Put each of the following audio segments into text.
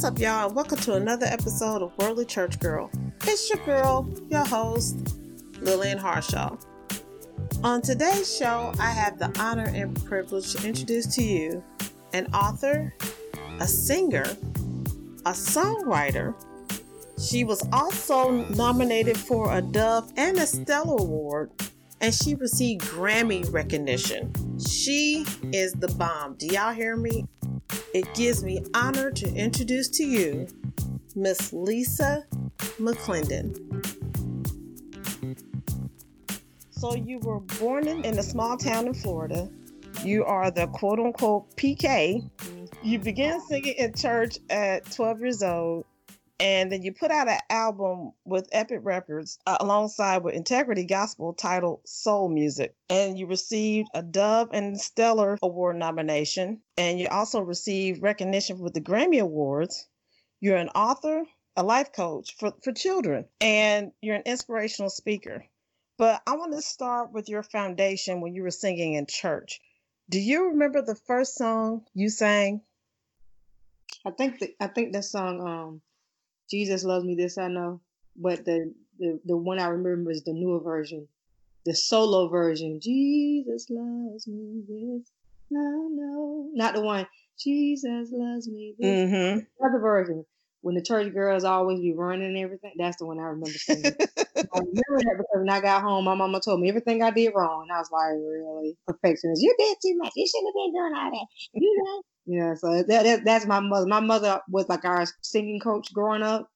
What's up, y'all, and welcome to another episode of Worldly Church Girl. It's your girl, your host, Lillian Harshaw. On today's show, I have the honor and privilege to introduce to you an author, a singer, a songwriter. She was also nominated for a Dove and a Stellar Award, and she received Grammy recognition. She is the bomb. Do y'all hear me? It gives me honor to introduce to you Miss Lisa McClendon. So, you were born in, in a small town in Florida. You are the quote unquote PK. You began singing in church at 12 years old, and then you put out an album with Epic Records uh, alongside with Integrity Gospel titled Soul Music. And you received a Dove and Stellar Award nomination, and you also received recognition with the Grammy Awards. You're an author, a life coach for, for children, and you're an inspirational speaker. But I want to start with your foundation when you were singing in church. Do you remember the first song you sang? I think the, I think that song um Jesus loves me this I know, but the the, the one I remember is the newer version, the solo version. Jesus loves me this I know, not the one Jesus loves me this. Mm-hmm. Other version when the church girls always be running and everything. That's the one I remember singing. I remember that because when I got home, my mama told me everything I did wrong, and I was like, really perfectionist. You did too much. You shouldn't have been doing all that. You know. Yeah, so that, that that's my mother. My mother was like our singing coach growing up,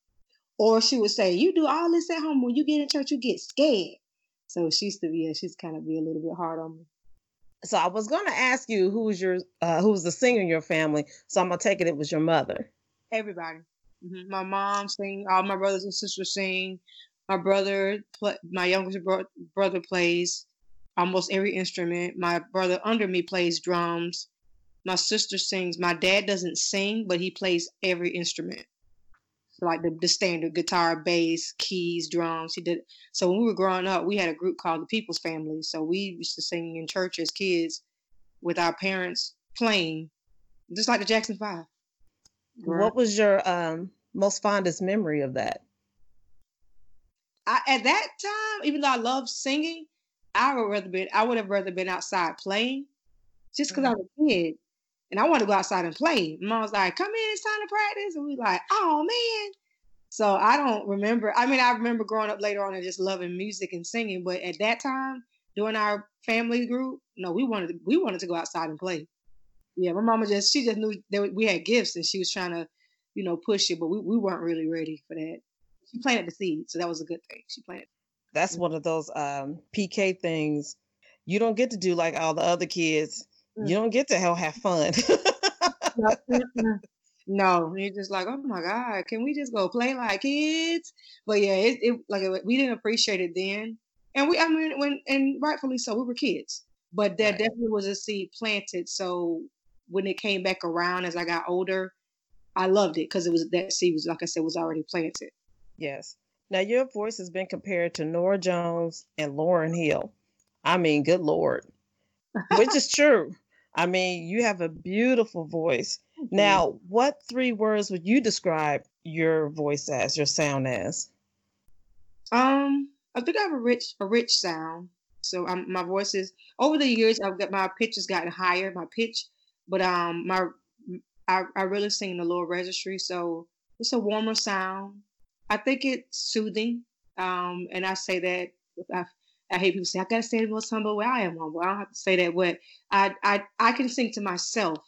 or she would say, "You do all this at home. When you get in church, you get scared." So she used to be, yeah, she's kind of be a little bit hard on me. So I was going to ask you who's your uh, who's the singer in your family. So I'm gonna take it it was your mother. Everybody. Mm-hmm. My mom sing. All my brothers and sisters sing. My brother, my youngest bro- brother plays almost every instrument. My brother under me plays drums. My sister sings. My dad doesn't sing, but he plays every instrument. So like the, the standard guitar, bass, keys, drums. He did. So when we were growing up, we had a group called the People's Family. So we used to sing in church as kids with our parents playing, just like the Jackson Five. What was your um, most fondest memory of that? I, at that time, even though I loved singing, I would rather been I would have rather been outside playing, just because mm-hmm. I was a kid and I wanted to go outside and play. Mom was like, "Come in, it's time to practice," and we like, "Oh man." So I don't remember. I mean, I remember growing up later on and just loving music and singing, but at that time, during our family group, no, we wanted to, we wanted to go outside and play. Yeah, my mama just she just knew that we had gifts and she was trying to, you know, push it, but we, we weren't really ready for that. She planted the seed, so that was a good thing. She planted. That's one of those um, PK things you don't get to do like all the other kids. Mm. You don't get to hell have fun. no, you're just like, oh my god, can we just go play like kids? But yeah, it, it like we didn't appreciate it then, and we I mean when and rightfully so, we were kids. But there right. definitely was a seed planted. So when it came back around as I got older, I loved it because it was that seed was like I said was already planted. Yes. Now your voice has been compared to Norah Jones and Lauryn Hill. I mean, good lord, which is true. I mean, you have a beautiful voice. Now, what three words would you describe your voice as, your sound as? Um, I think I have a rich, a rich sound. So um, my voice is over the years. I've got my pitch has gotten higher, my pitch, but um, my I, I really sing in the lower registry, so it's a warmer sound. I think it's soothing. Um, and I say that I, I hate people say I gotta say the most humble way. I am humble. I don't have to say that, but I I I can sing to myself,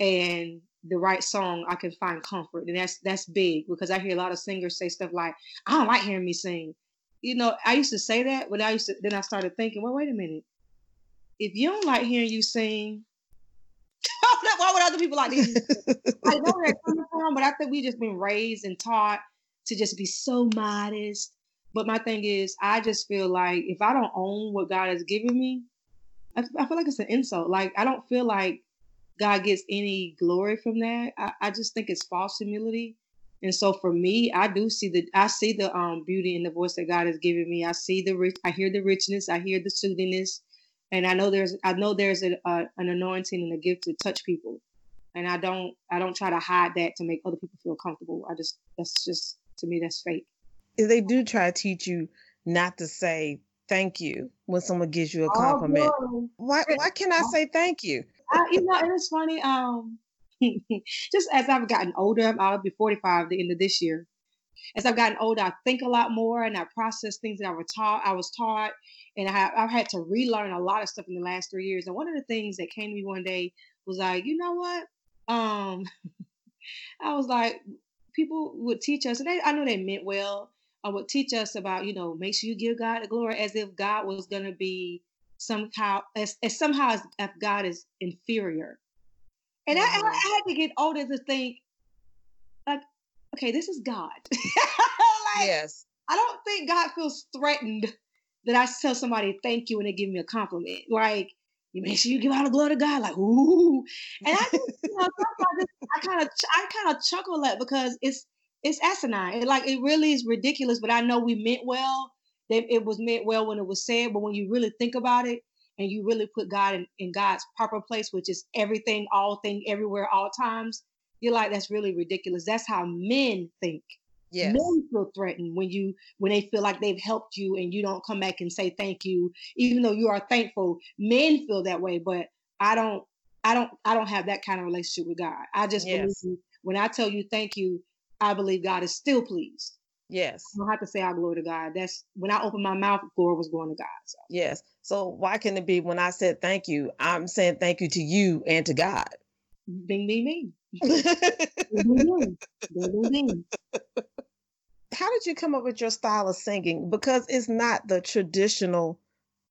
and the right song I can find comfort, and that's that's big because I hear a lot of singers say stuff like I don't like hearing me sing. You know, I used to say that, but I used to then I started thinking, well, wait a minute. If you don't like hearing you sing, why would other people like this? I know where they're coming from, but I think we've just been raised and taught to just be so modest. But my thing is, I just feel like if I don't own what God has given me, I, I feel like it's an insult. Like I don't feel like God gets any glory from that. I, I just think it's false humility. And so for me, I do see the I see the um beauty in the voice that God has given me. I see the rich. I hear the richness. I hear the soothingness, and I know there's I know there's a, a, an anointing and a gift to touch people and I don't I don't try to hide that to make other people feel comfortable. I just that's just to me that's fake. They do try to teach you not to say thank you when someone gives you a compliment. Oh, why why can I say thank you? I, you know, and it's funny. Um, just as I've gotten older, I'll be 45 at the end of this year. As I've gotten older, I think a lot more and I process things that I was taught. I was taught, and I have, I've had to relearn a lot of stuff in the last three years. And one of the things that came to me one day was like, you know what? Um, I was like, people would teach us, and they, I know they meant well. I would teach us about, you know, make sure you give God the glory, as if God was going to be somehow, as, as somehow as if God is inferior. And mm-hmm. I, I, had to get older to think, okay, this is God. like, yes. I don't think God feels threatened that I tell somebody thank you and they give me a compliment. Like, you make sure you give all the glory to God, like ooh. And I just, you know, I kind of, I kind of chuckle at because it's, it's asinine. It, like it really is ridiculous. But I know we meant well. That it was meant well when it was said. But when you really think about it, and you really put God in, in God's proper place, which is everything, all thing, everywhere, all times, you're like, that's really ridiculous. That's how men think. Yes. Men feel threatened when you when they feel like they've helped you and you don't come back and say thank you, even though you are thankful. Men feel that way, but I don't I don't I don't have that kind of relationship with God. I just yes. believe when I tell you thank you, I believe God is still pleased. Yes. I don't have to say I glory to God. That's when I open my mouth, glory was going to God. So. Yes. So why can it be when I said thank you, I'm saying thank you to you and to God? Bing, bing, bing. bing, bing, bing. How did you come up with your style of singing? Because it's not the traditional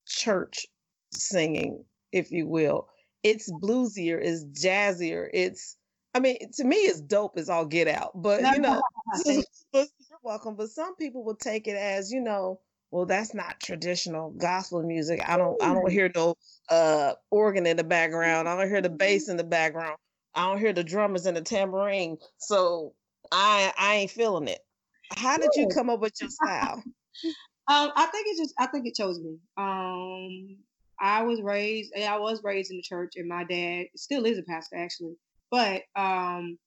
church singing, if you will. It's bluesier, it's jazzier, it's I mean, to me, it's dope as all get out. But you know, you're welcome. But some people will take it as, you know, well that's not traditional gospel music i don't i don't hear no uh organ in the background i don't hear the bass in the background i don't hear the drummers and the tambourine so i i ain't feeling it how did you come up with your style um i think it just i think it chose me um i was raised i was raised in the church and my dad still is a pastor actually but um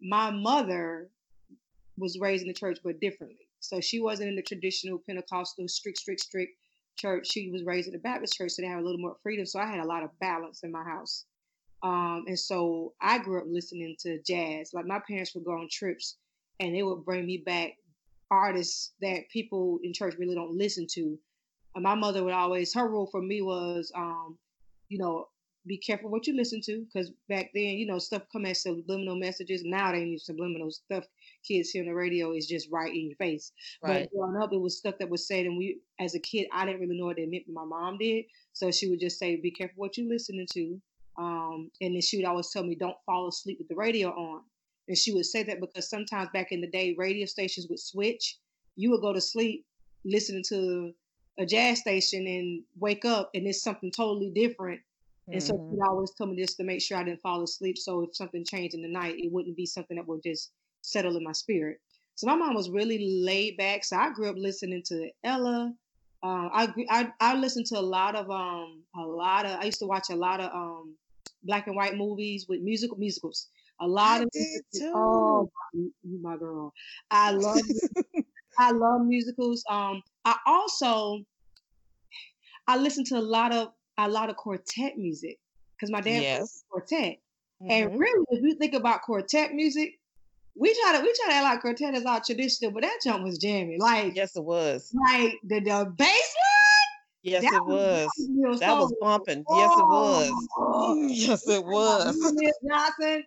my mother was raised in the church but differently so she wasn't in the traditional Pentecostal, strict, strict, strict church. She was raised in a Baptist church, so they have a little more freedom. So I had a lot of balance in my house. Um, and so I grew up listening to jazz. Like my parents would go on trips and they would bring me back artists that people in church really don't listen to. And my mother would always, her rule for me was, um, you know, be careful what you listen to because back then, you know, stuff come as subliminal messages. Now they use subliminal stuff. Kids hear on the radio is just right in your face. Right. But growing up, it was stuff that was said, and we, as a kid, I didn't really know what it meant, but my mom did. So she would just say, "Be careful what you're listening to," um, and then she would always tell me, "Don't fall asleep with the radio on." And she would say that because sometimes back in the day, radio stations would switch. You would go to sleep listening to a jazz station and wake up, and it's something totally different and mm-hmm. so she always told me this to make sure I didn't fall asleep. So if something changed in the night, it wouldn't be something that would just settle in my spirit. So my mom was really laid back. So I grew up listening to Ella. Uh, I, I I listened to a lot of um a lot of I used to watch a lot of um black and white movies with musical musicals. A lot I of too. oh you my girl. I love I love musicals. Um I also I listen to a lot of a lot of quartet music because my dad yes. plays quartet. Mm-hmm. And really, if you think about quartet music, we try to we try to act like quartet is all traditional, but that jump was jamming. Like yes, it was. Like the the bass line. Yes, it was. Was that was bumping. Yes, it was. Oh, yes, it was. Johnson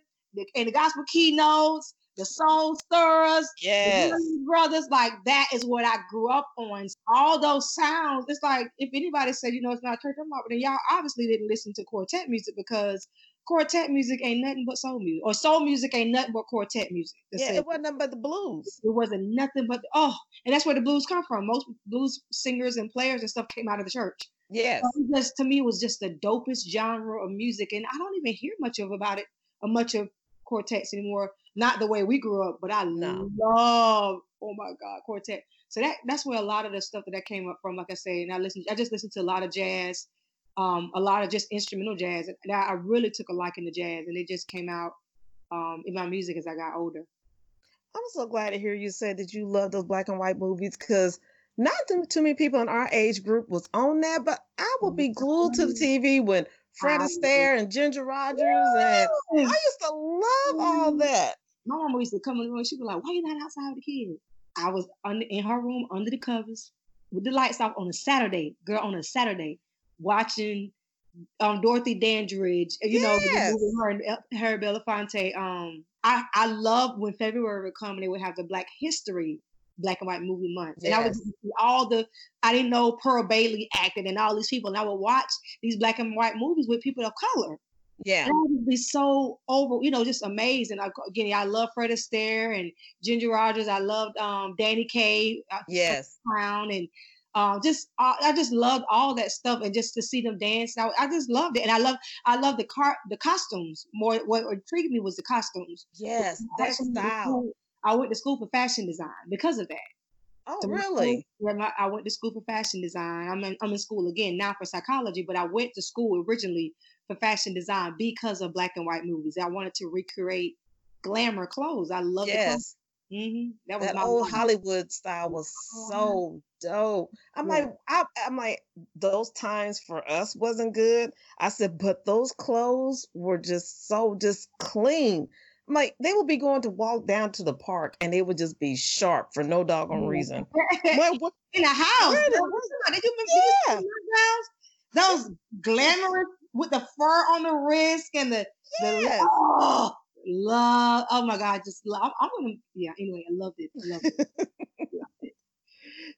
and the gospel keynotes the soul stirrers, yes. brothers. Like that is what I grew up on. All those sounds. It's like if anybody said, you know, it's not church, I'm like, then y'all obviously didn't listen to quartet music because quartet music ain't nothing but soul music, or soul music ain't nothing but quartet music. Yeah, it wasn't nothing but the blues. It wasn't nothing but oh, and that's where the blues come from. Most blues singers and players and stuff came out of the church. Yes, so just to me, it was just the dopest genre of music, and I don't even hear much of about it or much of quartets anymore. Not the way we grew up, but I no. love, oh my God, quartet. So that that's where a lot of the stuff that I came up from, like I say, and I listened, I just listened to a lot of jazz, um, a lot of just instrumental jazz. And I, really took a liking to jazz, and it just came out um, in my music as I got older. I'm so glad to hear you say that you love those black and white movies because not too, many people in our age group was on that, but I would be glued to the TV when Fred Astaire and Ginger Rogers and I used to love all that. My mama used to come in the room. She'd be like, "Why you not outside with the kids?" I was under, in her room under the covers with the lights off on a Saturday, girl, on a Saturday, watching um, Dorothy Dandridge, you yes. know, her and Harry Belafonte. Um, I I love when February would come and they would have the Black History black and white movie month. Yes. And I would all the I didn't know Pearl Bailey acted and all these people, and I would watch these black and white movies with people of color. Yeah, and I would be so over, you know, just amazing. I, again, I love Fred Astaire and Ginger Rogers. I loved um, Danny Kaye, uh, yes, Crown, and um, just uh, I just loved all that stuff, and just to see them dance, I, I just loved it, and I love I love the car the costumes more. What intrigued me was the costumes. Yes, that style. I went to school for fashion design because of that. Oh, so really? I went to school for fashion design. I'm in, I'm in school again now for psychology, but I went to school originally for fashion design because of black and white movies. I wanted to recreate glamour clothes. I love yes. Mm-hmm. That, that old. Hollywood style was oh, so dope. I'm yeah. like, I, I'm like, those times for us wasn't good. I said, but those clothes were just so just clean like they would be going to walk down to the park and they would just be sharp for no doggone reason. what, what, in a house. Did, did you remember yeah. those glamorous with the fur on the wrist and the, yes. the oh, love. Oh my God, just love. I'm, gonna yeah. Anyway, I loved it. I loved it.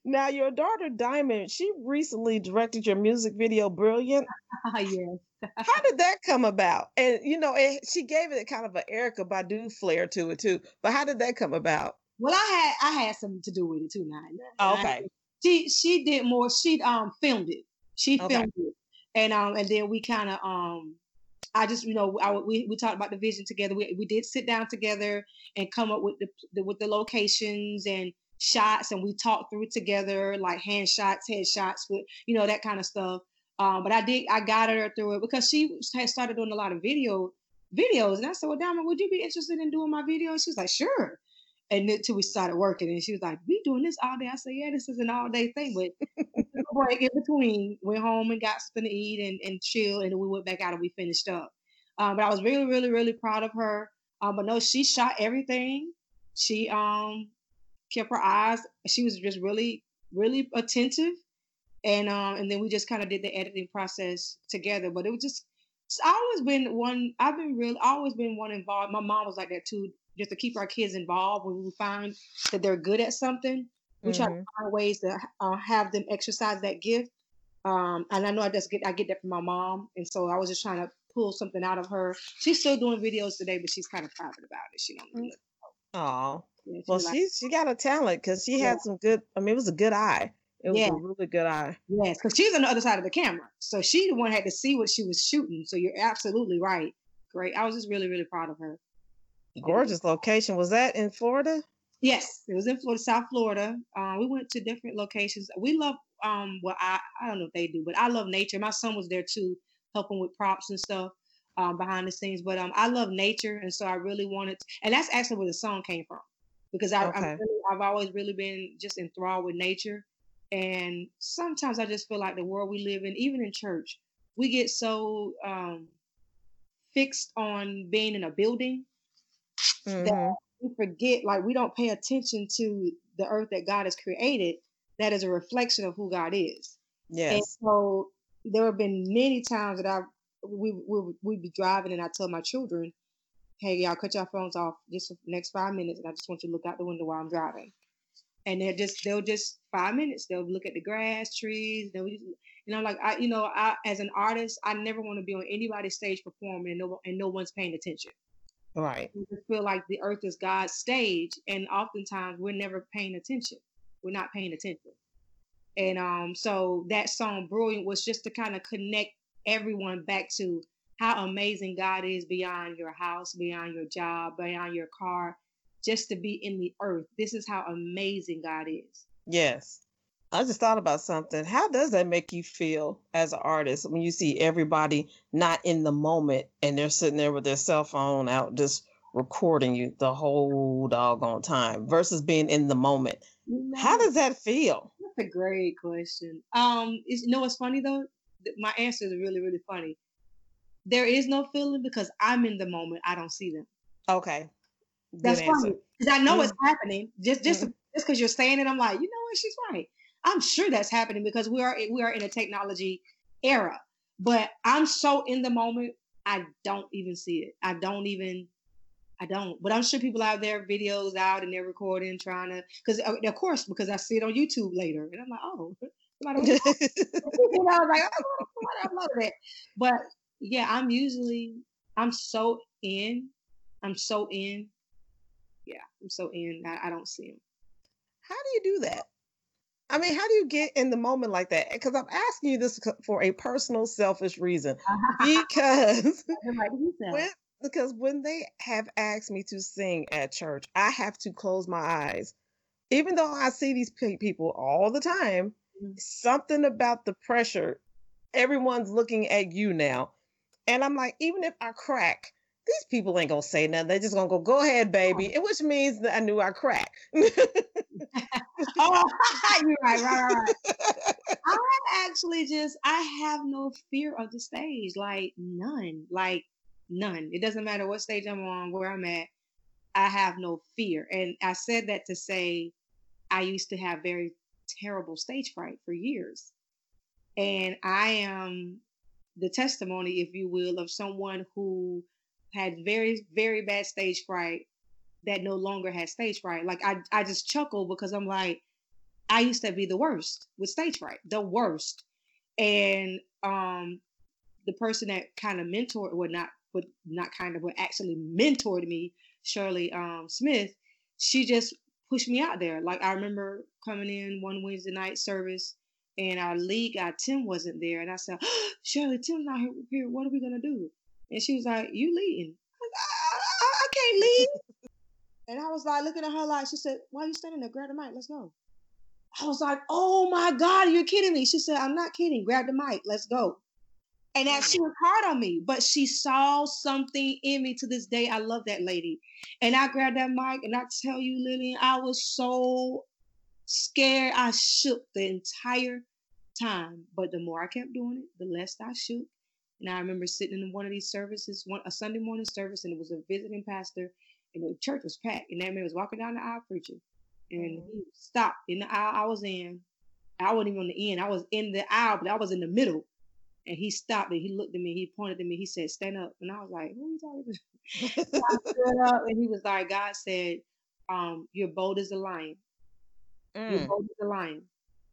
Now, your daughter Diamond, she recently directed your music video "Brilliant." yes. How did that come about? And you know, it, she gave it kind of an Erykah Badu flair to it too. But how did that come about? Well, I had I had something to do with it too. Now, oh, okay. she she did more. She um filmed it. She filmed okay. it, and um and then we kind of um I just, you know, I, we, we talked about the vision together. We, we did sit down together and come up with the, the, with the locations and shots and we talked through together, like hand shots, head shots, with you know that kind of stuff. Um, but I did, I got her through it because she had started doing a lot of video videos, and I said, "Well, Diamond, would you be interested in doing my video?" And She was like, "Sure." And until we started working, and she was like, "We doing this all day?" I said, "Yeah, this is an all day thing." But break in between, went home and got something to eat and, and chill, and then we went back out and we finished up. Um, but I was really, really, really proud of her. Um, but no, she shot everything. She um kept her eyes. She was just really, really attentive, and um, and then we just kind of did the editing process together. But it was just, I always been one. I've been real, always been one involved. My mom was like that too, just to keep our kids involved when we find that they're good at something. We mm-hmm. try to mm-hmm. find ways to uh, have them exercise that gift. Um, and I know I just get I get that from my mom, and so I was just trying to pull something out of her. She's still doing videos today, but she's kind of private about it. She don't. Oh, yeah, well, she she got a talent because she yeah. had some good. I mean, it was a good eye. It was yeah. a really good eye. Yes, because she's on the other side of the camera, so she the one had to see what she was shooting. So you're absolutely right. Great. I was just really really proud of her. Gorgeous location. Was that in Florida? Yes, it was in Florida, South Florida. Uh, we went to different locations. We love um well I I don't know if they do, but I love nature. My son was there too, helping with props and stuff um, behind the scenes. But um, I love nature, and so I really wanted, to, and that's actually where the song came from because I, okay. really, I've always really been just enthralled with nature. And sometimes I just feel like the world we live in, even in church, we get so um, fixed on being in a building mm-hmm. that we forget, like, we don't pay attention to the earth that God has created that is a reflection of who God is. Yes. And so there have been many times that I've we we we'd be driving and I tell my children, hey, y'all cut your phones off just for the next five minutes, and I just want you to look out the window while I'm driving. And they're just they'll just five minutes. They'll look at the grass, trees. They'll just, you know, like I, you know, I as an artist, I never want to be on anybody's stage performing and no and no one's paying attention. Right. We just feel like the earth is God's stage, and oftentimes we're never paying attention. We're not paying attention. And um, so that song "Brilliant" was just to kind of connect everyone back to how amazing God is beyond your house, beyond your job, beyond your car, just to be in the earth. This is how amazing God is. Yes. I just thought about something. How does that make you feel as an artist when you see everybody not in the moment and they're sitting there with their cell phone out just recording you the whole doggone time versus being in the moment. How does that feel? That's a great question. Um, you know what's funny though? My answer is really, really funny. There is no feeling because I'm in the moment. I don't see them. Okay. Good That's answer. funny because I know mm-hmm. it's happening. Just, just, mm-hmm. just because you're saying it, I'm like, you know what? She's right. I'm sure that's happening because we are we are in a technology era. But I'm so in the moment, I don't even see it. I don't even I don't. But I'm sure people out there, videos out, and they're recording, trying to, because uh, of course, because I see it on YouTube later, and I'm like, oh, somebody, you know, I was like, oh, I love that. But yeah, I'm usually, I'm so in, I'm so in. Yeah, I'm so in. I, I don't see them. How do you do that? I mean, how do you get in the moment like that? Because I'm asking you this for a personal, selfish reason. Because when, because when they have asked me to sing at church, I have to close my eyes. Even though I see these people all the time, mm-hmm. something about the pressure, everyone's looking at you now. And I'm like, even if I crack, these people ain't gonna say nothing. They're just gonna go, go ahead, baby. Oh. Which means that I knew I cracked. oh, you're right, right, right. I actually just I have no fear of the stage. Like none. Like None. It doesn't matter what stage I'm on, where I'm at. I have no fear. And I said that to say I used to have very terrible stage fright for years. And I am the testimony, if you will, of someone who had very, very bad stage fright that no longer has stage fright. Like I, I just chuckle because I'm like, I used to be the worst with stage fright, the worst. And um the person that kind of mentored, well, not but not kind of, but actually mentored me, Shirley um, Smith, she just pushed me out there. Like I remember coming in one Wednesday night service and our lead guy Tim wasn't there, and I said, oh, "Shirley, Tim's not here. What are we gonna do?" And she was like, "You leading?" I, I, I can't lead. And I was like looking at her like she said, "Why are you standing there? Grab the mic. Let's go." I was like, "Oh my God, you're kidding me!" She said, "I'm not kidding. Grab the mic. Let's go." And that she mm. was hard on me, but she saw something in me to this day. I love that lady. And I grabbed that mic and I tell you, Lillian, I was so scared. I shook the entire time. But the more I kept doing it, the less I shook. And I remember sitting in one of these services, one a Sunday morning service, and it was a visiting pastor, and the church was packed. And that man was walking down the aisle preaching. And mm-hmm. he stopped in the aisle I was in. I wasn't even on the end. I was in the aisle, but I was in the middle. And he stopped and he looked at me, he pointed at me, he said, Stand up. And I was like, Who are you talking to? I stood up and he was like, God said, um, You're bold as a lion. Mm. You're bold as a lion.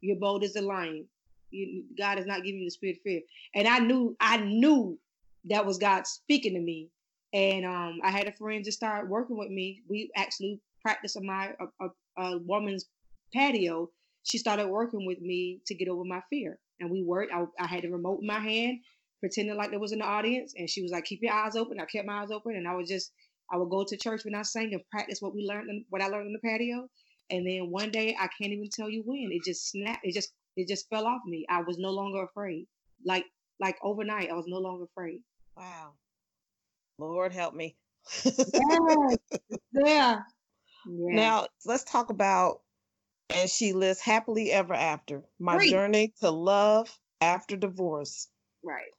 You're bold as a lion. You, God is not giving you the spirit of fear. And I knew, I knew that was God speaking to me. And um, I had a friend just start working with me. We actually practiced on my a, a, a woman's patio. She started working with me to get over my fear and we worked. I, I had the remote in my hand, pretending like there was an audience, and she was like, "Keep your eyes open." I kept my eyes open, and I would just I would go to church when I sang and practice what we learned, what I learned in the patio. And then one day, I can't even tell you when it just snapped. It just it just fell off me. I was no longer afraid. Like like overnight, I was no longer afraid. Wow, Lord help me. yeah. Now let's talk about and she lives happily ever after. My Great. journey to love after divorce. Right.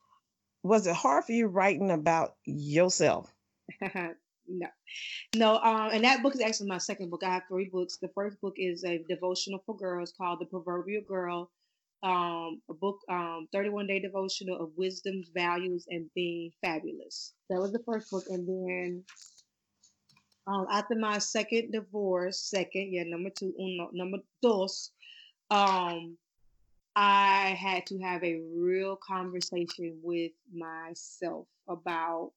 Was it hard for you writing about yourself? no, no. Um, and that book is actually my second book. I have three books. The first book is a devotional for girls called "The Proverbial Girl." Um, a book, um, 31 day devotional of wisdom, values, and being fabulous. That was the first book, and then um, after my second divorce, second, yeah, number two, uno, number dos, um, I had to have a real conversation with myself about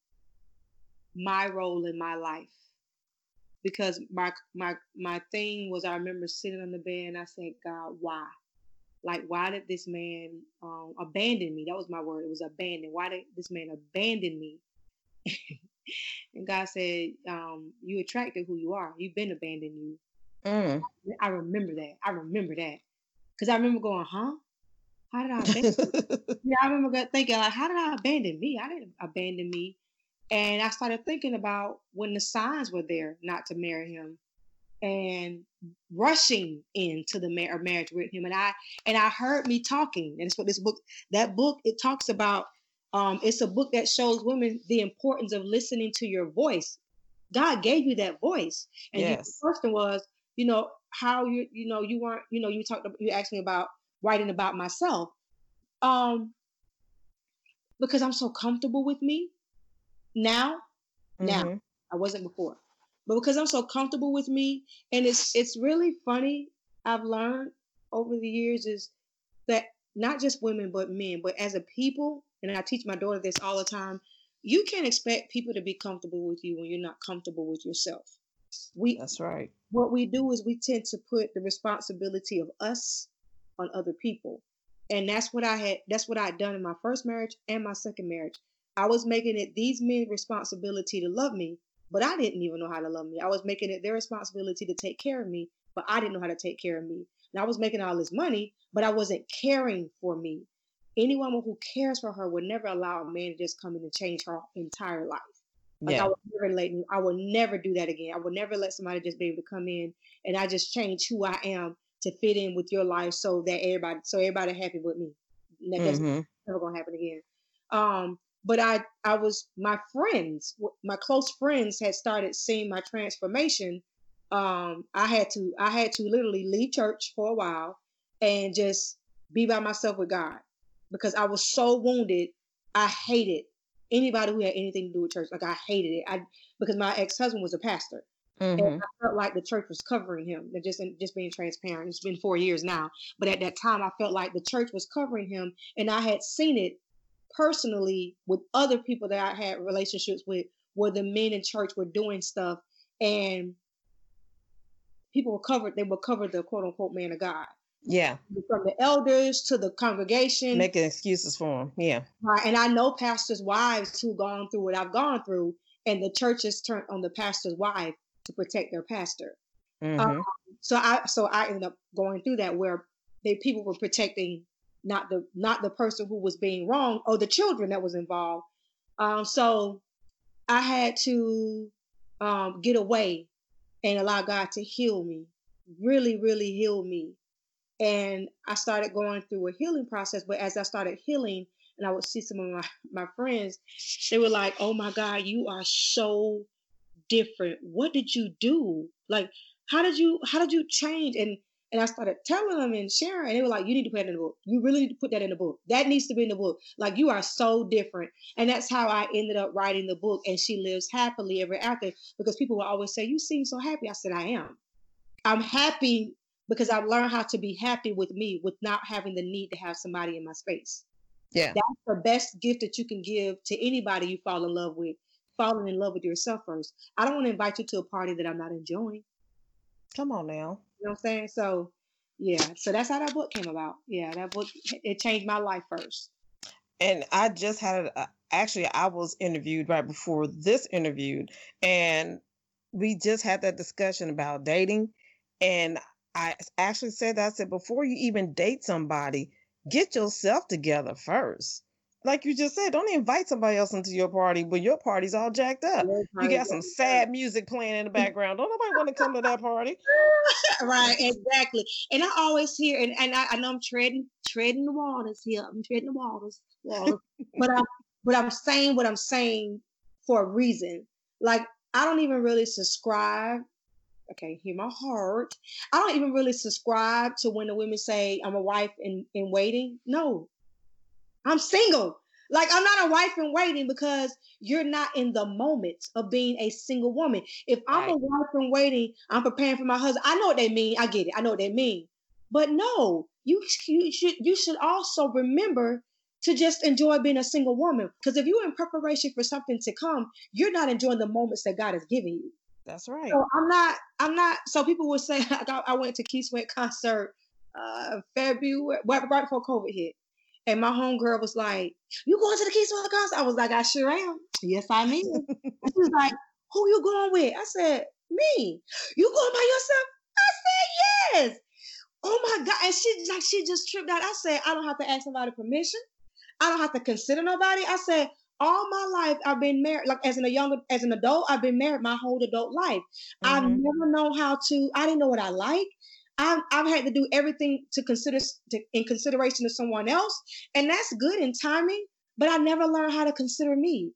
my role in my life. Because my my my thing was I remember sitting on the bed and I said, God, why? Like why did this man um, abandon me? That was my word. It was abandon. Why did this man abandon me? and God said, um, "You attracted who you are. You've been abandoned. You." Mm. I remember that. I remember that because I remember going, "Huh? How did I abandon?" yeah, I remember thinking, like, "How did I abandon me? I didn't abandon me." And I started thinking about when the signs were there not to marry him and rushing into the mar- marriage with him. And I and I heard me talking. And it's what this book, that book, it talks about um, it's a book that shows women the importance of listening to your voice. God gave you that voice. And yes. the question was, you know, how you, you know, you weren't, you know, you talked, you asked me about writing about myself. Um, because I'm so comfortable with me now. Mm-hmm. Now, I wasn't before, but because I'm so comfortable with me, and it's it's really funny. I've learned over the years is that not just women but men, but as a people, and I teach my daughter this all the time. You can't expect people to be comfortable with you when you're not comfortable with yourself. We That's right. What we do is we tend to put the responsibility of us on other people. And that's what I had that's what I had done in my first marriage and my second marriage. I was making it these men's responsibility to love me, but I didn't even know how to love me. I was making it their responsibility to take care of me, but I didn't know how to take care of me. And I was making all this money, but I wasn't caring for me any woman who cares for her would never allow a man to just come in and change her entire life. Like yeah. I would never let you, I will never do that again. I would never let somebody just be able to come in and I just change who I am to fit in with your life so that everybody so everybody happy with me. That's mm-hmm. never gonna happen again. Um, but I I was my friends, my close friends had started seeing my transformation. Um, I had to I had to literally leave church for a while and just be by myself with God because I was so wounded. I hated anybody who had anything to do with church. Like I hated it. I because my ex husband was a pastor, mm-hmm. and I felt like the church was covering him. And just just being transparent. It's been four years now, but at that time I felt like the church was covering him, and I had seen it personally with other people that I had relationships with, where the men in church were doing stuff, and people were covered. They were covered the quote unquote man of God. Yeah. From the elders to the congregation. Making excuses for them. Yeah. Right. And I know pastors' wives who gone through what I've gone through, and the churches turned on the pastor's wife to protect their pastor. Mm-hmm. Um, so I so I ended up going through that where they people were protecting not the not the person who was being wrong or the children that was involved. Um, so I had to um, get away and allow God to heal me, really, really heal me and I started going through a healing process. But as I started healing, and I would see some of my, my friends, they were like, Oh my God, you are so different. What did you do? Like, how did you how did you change? And and I started telling them and sharing, and they were like, You need to put that in the book. You really need to put that in the book. That needs to be in the book. Like you are so different. And that's how I ended up writing the book. And she lives happily ever after because people will always say, You seem so happy. I said, I am. I'm happy because I've learned how to be happy with me with not having the need to have somebody in my space. Yeah. That's the best gift that you can give to anybody you fall in love with. Falling in love with yourself first. I don't want to invite you to a party that I'm not enjoying. Come on now. Know what I'm saying? So, yeah. So that's how that book came about. Yeah, that book it changed my life first. And I just had a, actually I was interviewed right before this interview and we just had that discussion about dating and I actually said that I said before you even date somebody, get yourself together first. Like you just said, don't invite somebody else into your party when your party's all jacked up. You got some sad music playing in the background. Don't nobody want to come to that party. right, exactly. And I always hear, and, and I, I, know I'm treading treading the waters here. I'm treading the waters, waters. but I'm but I'm saying what I'm saying for a reason. Like I don't even really subscribe okay, hear my heart. I don't even really subscribe to when the women say I'm a wife in, in waiting. No, I'm single. Like I'm not a wife in waiting because you're not in the moment of being a single woman. If I'm right. a wife in waiting, I'm preparing for my husband. I know what they mean. I get it. I know what they mean. But no, you you should you should also remember to just enjoy being a single woman. Because if you're in preparation for something to come, you're not enjoying the moments that God has given you. That's right. So I'm not. I'm not. So people would say I, I went to Keith Sweat concert uh February right before COVID hit, and my homegirl was like, "You going to the Sweat concert?" I was like, "I sure am." Yes, I am. she was like, "Who you going with?" I said, "Me." You going by yourself? I said, "Yes." Oh my god! And she like she just tripped out. I said, "I don't have to ask somebody permission. I don't have to consider nobody." I said, all my life I've been married. Like as an a younger, as an adult, I've been married my whole adult life. Mm-hmm. I've never known how to. I didn't know what I like. I've, I've had to do everything to consider to, in consideration of someone else, and that's good in timing. But I never learned how to consider me.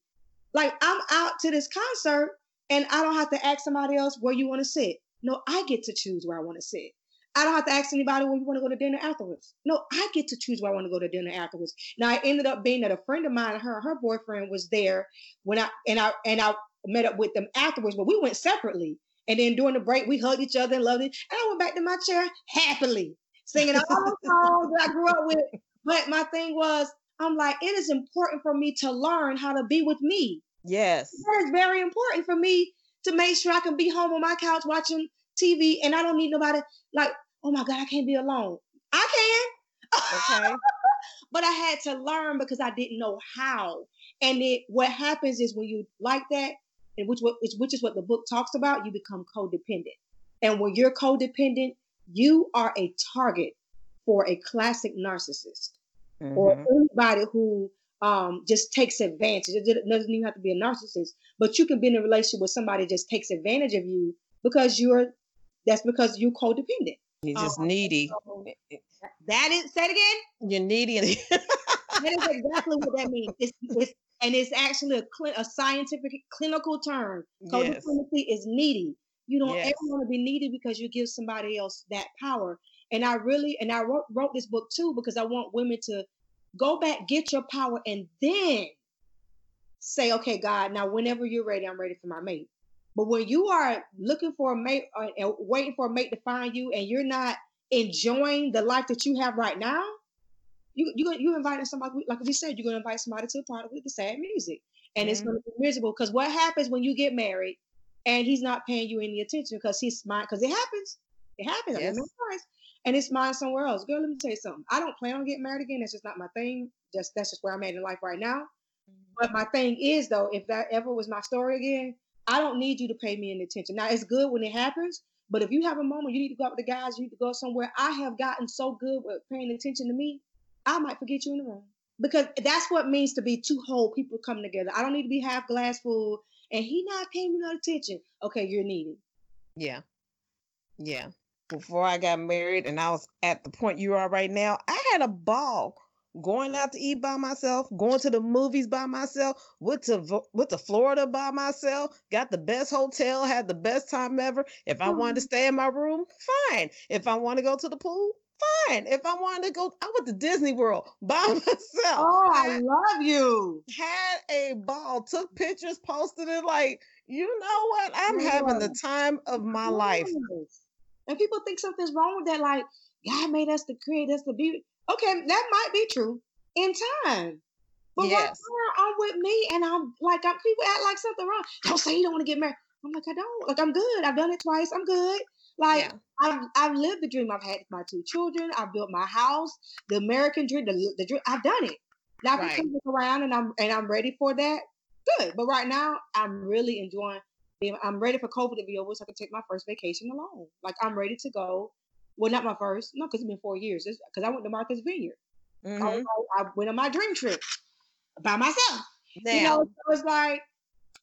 Like I'm out to this concert, and I don't have to ask somebody else where you want to sit. No, I get to choose where I want to sit. I don't have to ask anybody where you want to go to dinner afterwards. No, I get to choose where I want to go to dinner afterwards. Now I ended up being that a friend of mine, her her boyfriend was there when I and I and I met up with them afterwards, but we went separately. And then during the break, we hugged each other and loved it. And I went back to my chair happily, singing all the songs that I grew up with. But my thing was, I'm like, it is important for me to learn how to be with me. Yes. That is very important for me to make sure I can be home on my couch watching TV and I don't need nobody like, oh my God, I can't be alone. I can. Okay. but I had to learn because I didn't know how. And it what happens is when you like that, and which which is what the book talks about, you become codependent. And when you're codependent, you are a target for a classic narcissist mm-hmm. or anybody who um, just takes advantage. It doesn't even have to be a narcissist, but you can be in a relationship with somebody just takes advantage of you because you're. That's because you're codependent. You're just um, needy. that is say it again. You're needy. that is exactly what that means. It's, it's and it's actually a, cl- a scientific clinical term. Codependency yes. is needy. You don't yes. ever want to be needy because you give somebody else that power. And I really and I wrote, wrote this book too because I want women to go back, get your power, and then say, okay, God, now whenever you're ready, I'm ready for my mate. But when you are looking for a mate uh, and waiting for a mate to find you, and you're not enjoying the life that you have right now, you you you inviting somebody like we said, you're gonna invite somebody to a party with the sad music, and mm-hmm. it's gonna be miserable. Because what happens when you get married and he's not paying you any attention because he's smart? Because it happens, it happens. Yes. and it's mine somewhere else. Girl, let me tell you something. I don't plan on getting married again. That's just not my thing. Just that's just where I'm at in life right now. Mm-hmm. But my thing is though, if that ever was my story again, I don't need you to pay me any attention. Now it's good when it happens, but if you have a moment you need to go out with the guys, you need to go somewhere. I have gotten so good with paying attention to me, I might forget you in the room. Because that's what means to be two whole people coming together. I don't need to be half glass full and he not paying me no attention. Okay, you're needed. Yeah. Yeah before I got married and I was at the point you are right now, I had a ball going out to eat by myself, going to the movies by myself, went to went to Florida by myself, got the best hotel, had the best time ever. If I wanted to mm-hmm. stay in my room, fine. If I want to go to the pool, fine. If I wanted to go, I went to Disney World by oh, myself. Oh, I love you. Had a ball, took pictures, posted it like, you know what? I'm yeah. having the time of my life. And people think something's wrong with that, like God made us to create us to be. Okay, that might be true in time. But yes. I'm with me and I'm like, I'm, people act like something wrong. Don't say you don't want to get married. I'm like, I don't. Like, I'm good. I've done it twice. I'm good. Like, yeah. I've, I've lived the dream. I've had with my two children. I've built my house. The American dream. The, the dream. I've done it. Now I can come around and I'm and I'm ready for that. Good. But right now, I'm really enjoying Being, I'm ready for COVID to be over so I can take my first vacation alone. Like I'm ready to go. Well, not my first, no, because it's been four years. Because I went to Martha's Vineyard. Mm-hmm. I, I, went on my dream trip by myself. Damn. You know, so it's like,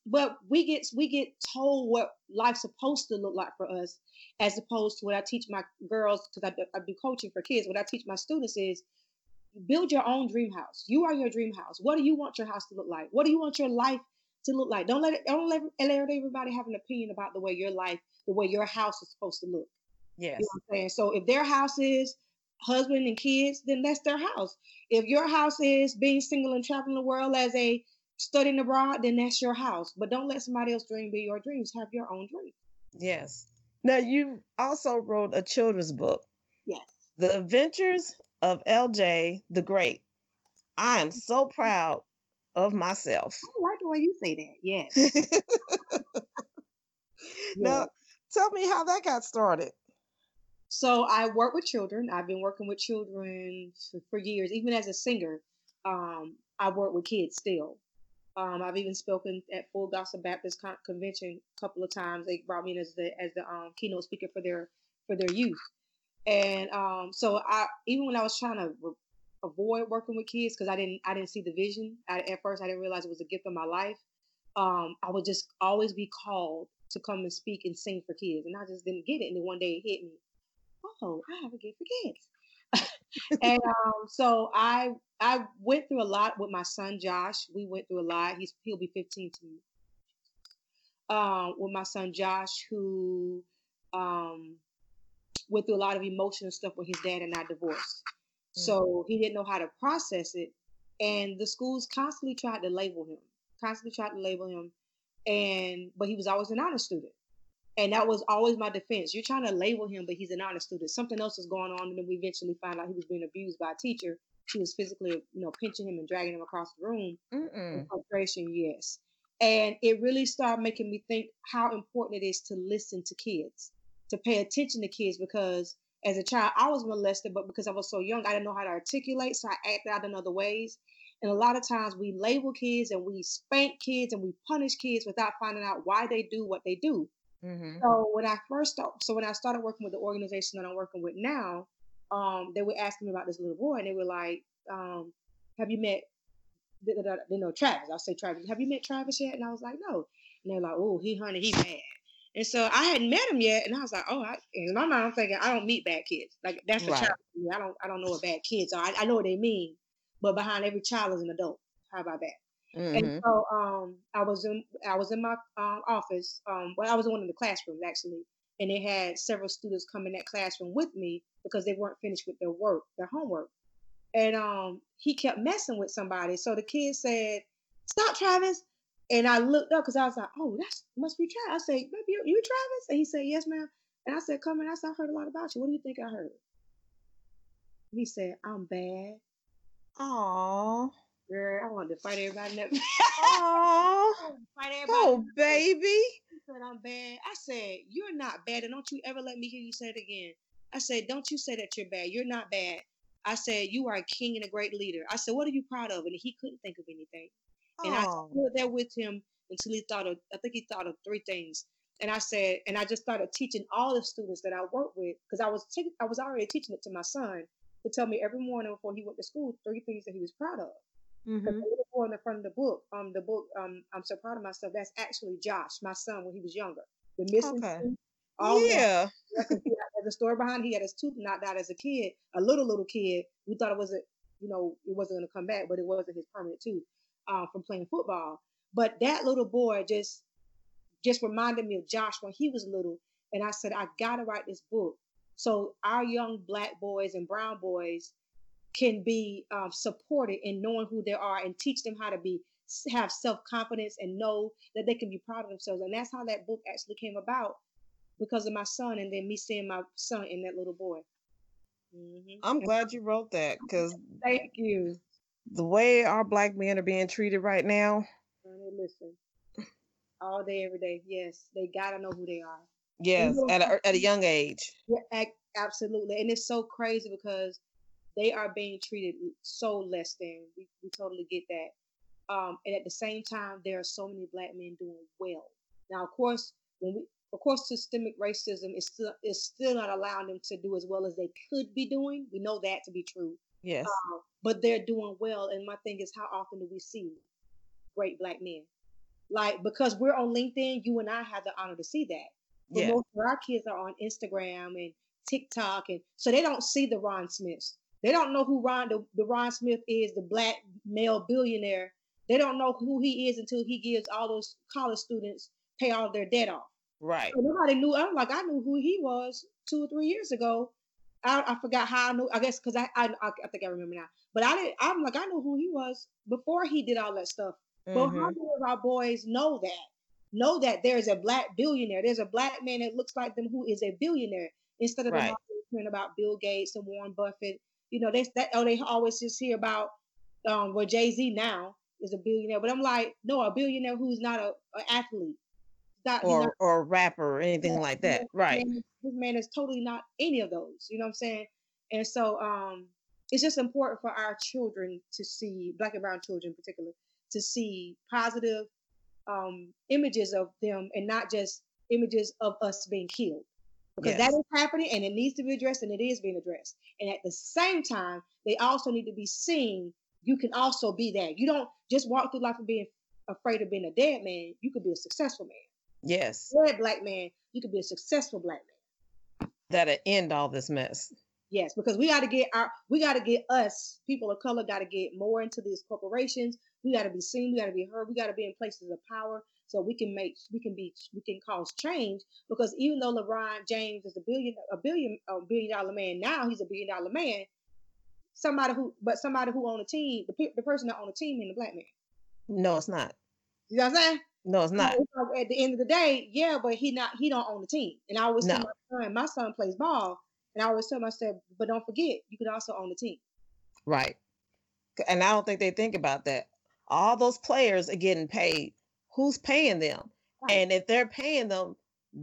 but we get we get told what life's supposed to look like for us, as opposed to what I teach my girls because I, I do coaching for kids. What I teach my students is build your own dream house. You are your dream house. What do you want your house to look like? What do you want your life to look like. Don't let it, don't let, let everybody have an opinion about the way your life, the way your house is supposed to look. Yes. You know I'm saying? So if their house is husband and kids, then that's their house. If your house is being single and traveling the world as a studying abroad, then that's your house. But don't let somebody else's dream be your dreams. Have your own dream. Yes. Now you also wrote a children's book. Yes. The Adventures of LJ the Great. I am so proud of myself. I like the way you say that. Yes. now, tell me how that got started. So I work with children. I've been working with children for, for years. Even as a singer, um, I work with kids still. Um, I've even spoken at Full Gospel Baptist Con- Convention a couple of times. They brought me in as the as the um, keynote speaker for their for their youth. And um, so I even when I was trying to avoid working with kids because I didn't I didn't see the vision. I, at first, I didn't realize it was a gift of my life. Um, I would just always be called to come and speak and sing for kids, and I just didn't get it. And then one day it hit me. Oh, I have a gift for kids. And um, so I I went through a lot with my son Josh. We went through a lot. He's he'll be 15 to me. Um, with my son Josh, who um, went through a lot of emotional stuff with his dad and I divorced. Mm. So he didn't know how to process it. And the schools constantly tried to label him, constantly tried to label him. And but he was always an honor student. And that was always my defense. You're trying to label him, but he's an honor student. Something else is going on, and then we eventually find out he was being abused by a teacher. She was physically, you know, pinching him and dragging him across the room. Frustration, yes. And it really started making me think how important it is to listen to kids, to pay attention to kids, because as a child, I was molested, but because I was so young, I didn't know how to articulate, so I acted out in other ways. And a lot of times we label kids and we spank kids and we punish kids without finding out why they do what they do. Mm-hmm. So when I first started, so when I started working with the organization that I'm working with now, um, they were asking me about this little boy, and they were like, um, "Have you met?" They know Travis. I'll say Travis. Have you met Travis yet? And I was like, "No." And they're like, "Oh, he honey, he bad." And so I hadn't met him yet, and I was like, "Oh," I, in my mind, I'm thinking, "I don't meet bad kids. Like that's the right. child. I don't, I don't know what bad kids are. I, I know what they mean, but behind every child is an adult. How about that?" Mm-hmm. And so um, I was in I was in my um, office. Um, well, I was in one of the classrooms actually, and they had several students come in that classroom with me because they weren't finished with their work, their homework. And um, he kept messing with somebody. So the kid said, "Stop, Travis!" And I looked up because I was like, "Oh, that must be Travis." I said, "Maybe you, you Travis?" And he said, "Yes, ma'am." And I said, "Come in." I said, "I heard a lot about you. What do you think I heard?" He said, "I'm bad." Aww. Girl, I wanted to fight everybody. Aww. fight everybody. Oh, baby. He said, I'm bad. I said, You're not bad. And don't you ever let me hear you say it again. I said, Don't you say that you're bad. You're not bad. I said, You are a king and a great leader. I said, What are you proud of? And he couldn't think of anything. And I stood there with him until he thought of, I think he thought of three things. And I said, and I just started teaching all the students that I work with, because I was t- I was already teaching it to my son to tell me every morning before he went to school three things that he was proud of. Mm-hmm. The little boy in the front of the book, um, the book, um, I'm so proud of myself. That's actually Josh, my son, when he was younger. The missing okay. tooth, all yeah. That. There's a story behind. It. He had his tooth knocked out as a kid, a little little kid. We thought it wasn't, you know, it wasn't going to come back, but it wasn't his permanent tooth uh, from playing football. But that little boy just, just reminded me of Josh when he was little, and I said I got to write this book so our young black boys and brown boys can be um, supported in knowing who they are and teach them how to be have self-confidence and know that they can be proud of themselves. And that's how that book actually came about because of my son and then me seeing my son in that little boy. Mm-hmm. i'm glad you wrote that because thank you. the way our black men are being treated right now. Listen. All day every day. Yes they gotta know who they are. Yes at a, at a young age. Yeah absolutely. And it's so crazy because they are being treated so less than. We, we totally get that. Um, and at the same time, there are so many black men doing well. Now, of course, when we, of course, systemic racism is still is still not allowing them to do as well as they could be doing. We know that to be true. Yes. Uh, but they're doing well. And my thing is, how often do we see great black men? Like because we're on LinkedIn, you and I have the honor to see that. But yeah. most of our kids are on Instagram and TikTok, and so they don't see the Ron Smiths. They don't know who Ron the, the Ron Smith is, the black male billionaire. They don't know who he is until he gives all those college students pay all their debt off. Right. So nobody knew. I'm like, I knew who he was two or three years ago. I, I forgot how I knew. I guess because I, I I think I remember now. But I did. I'm like, I knew who he was before he did all that stuff. Mm-hmm. But how many of our boys know that? Know that there's a black billionaire. There's a black man that looks like them who is a billionaire. Instead of right. hearing about Bill Gates and Warren Buffett you know, they that oh they always just hear about um well Jay Z now is a billionaire, but I'm like, no, a billionaire who's not a, an athlete, not, or not, or a rapper or anything yeah, like that, right? This man is totally not any of those. You know what I'm saying? And so um, it's just important for our children to see black and brown children in particular to see positive um, images of them and not just images of us being killed because yes. that is happening and it needs to be addressed and it is being addressed. And at the same time, they also need to be seen. You can also be that. You don't just walk through life and being afraid of being a dead man. You could be a successful man. Yes. Dead black man, you could be a successful black man. That'll end all this mess. Yes, because we got to get our, we got to get us, people of color, got to get more into these corporations. We got to be seen. We got to be heard. We got to be in places of power so we can make, we can be, we can cause change. Because even though LeBron James is a billion, a billion, a billion dollar man now, he's a billion dollar man. Somebody who, but somebody who on a team, the, the person that on a team in the black man. No, it's not. You know what I'm saying? No, it's not. At the end of the day, yeah, but he not he don't own the team. And I always no. tell my son, my son plays ball, and I always tell him, I said, but don't forget, you could also own the team. Right. And I don't think they think about that. All those players are getting paid. Who's paying them? Right. And if they're paying them,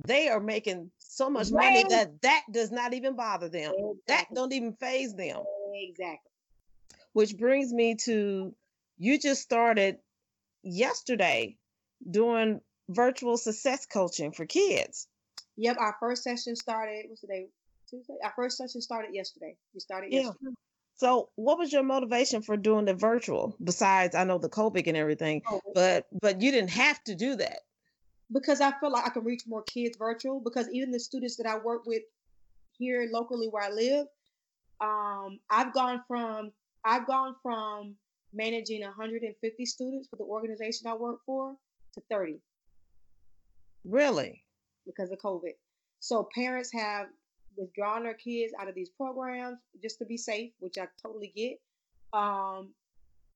they are making so much right. money that that does not even bother them. Exactly. That don't even phase them. Exactly. Which brings me to you just started yesterday doing virtual success coaching for kids. Yep, our first session started. What's today? Tuesday. Our first session started yesterday. We started yeah. yesterday. So, what was your motivation for doing the virtual? Besides, I know the COVID and everything, oh. but but you didn't have to do that because I feel like I can reach more kids virtual. Because even the students that I work with here locally where I live, um, I've gone from I've gone from managing 150 students for the organization I work for to 30. Really? Because of COVID. So parents have withdrawn their kids out of these programs just to be safe, which I totally get. Um,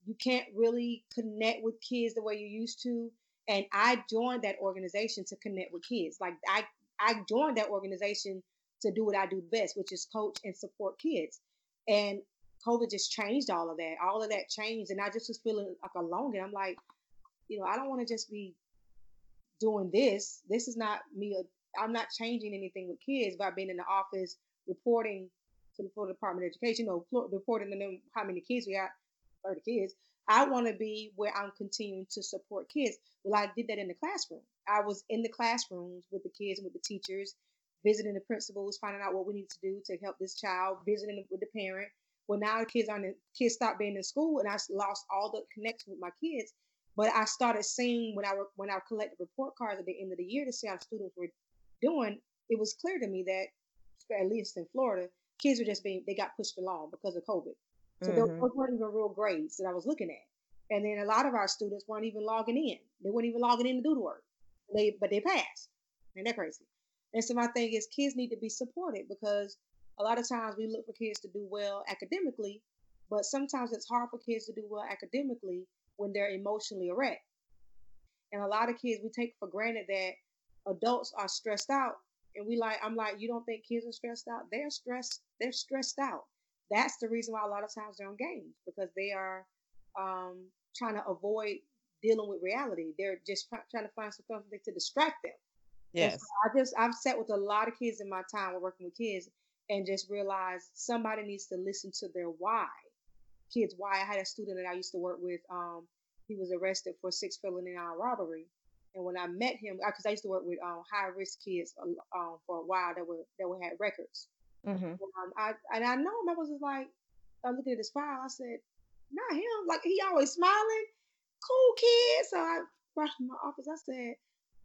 you can't really connect with kids the way you used to. And I joined that organization to connect with kids. Like I, I joined that organization to do what I do best, which is coach and support kids. And COVID just changed all of that. All of that changed, and I just was feeling like alone. And I'm like, you know, I don't want to just be doing this. This is not me. I'm not changing anything with kids by being in the office reporting to the Florida Department of Education, know, reporting to them how many kids we got, 30 kids. I want to be where I'm continuing to support kids. Well, I did that in the classroom. I was in the classrooms with the kids and with the teachers, visiting the principals, finding out what we need to do to help this child, visiting with the parent. Well, now the kids aren't kids stopped being in school, and I lost all the connection with my kids. But I started seeing when I when I collected report cards at the end of the year to see how students were doing. It was clear to me that, at least in Florida, kids were just being they got pushed along because of COVID. So mm-hmm. those weren't even real grades that I was looking at. And then a lot of our students weren't even logging in. They weren't even logging in to do the work. They but they passed. And they're crazy. And so my thing is kids need to be supported because a lot of times we look for kids to do well academically, but sometimes it's hard for kids to do well academically when they're emotionally wrecked. And a lot of kids, we take for granted that adults are stressed out. And we like, I'm like, you don't think kids are stressed out? They're stressed. They're stressed out. That's the reason why a lot of times they're on games because they are um, trying to avoid dealing with reality. They're just trying to find something to distract them. Yes. So I just I've sat with a lot of kids in my time working with kids and just realized somebody needs to listen to their why kids why. I had a student that I used to work with. Um, he was arrested for six felony armed robbery, and when I met him, because I used to work with um, high risk kids um, for a while that were that were had records. Mm-hmm. Um, I and I know him. I was just like, I looked at his file. I said, not him. Like he always smiling, cool kid. So I rushed to my office. I said,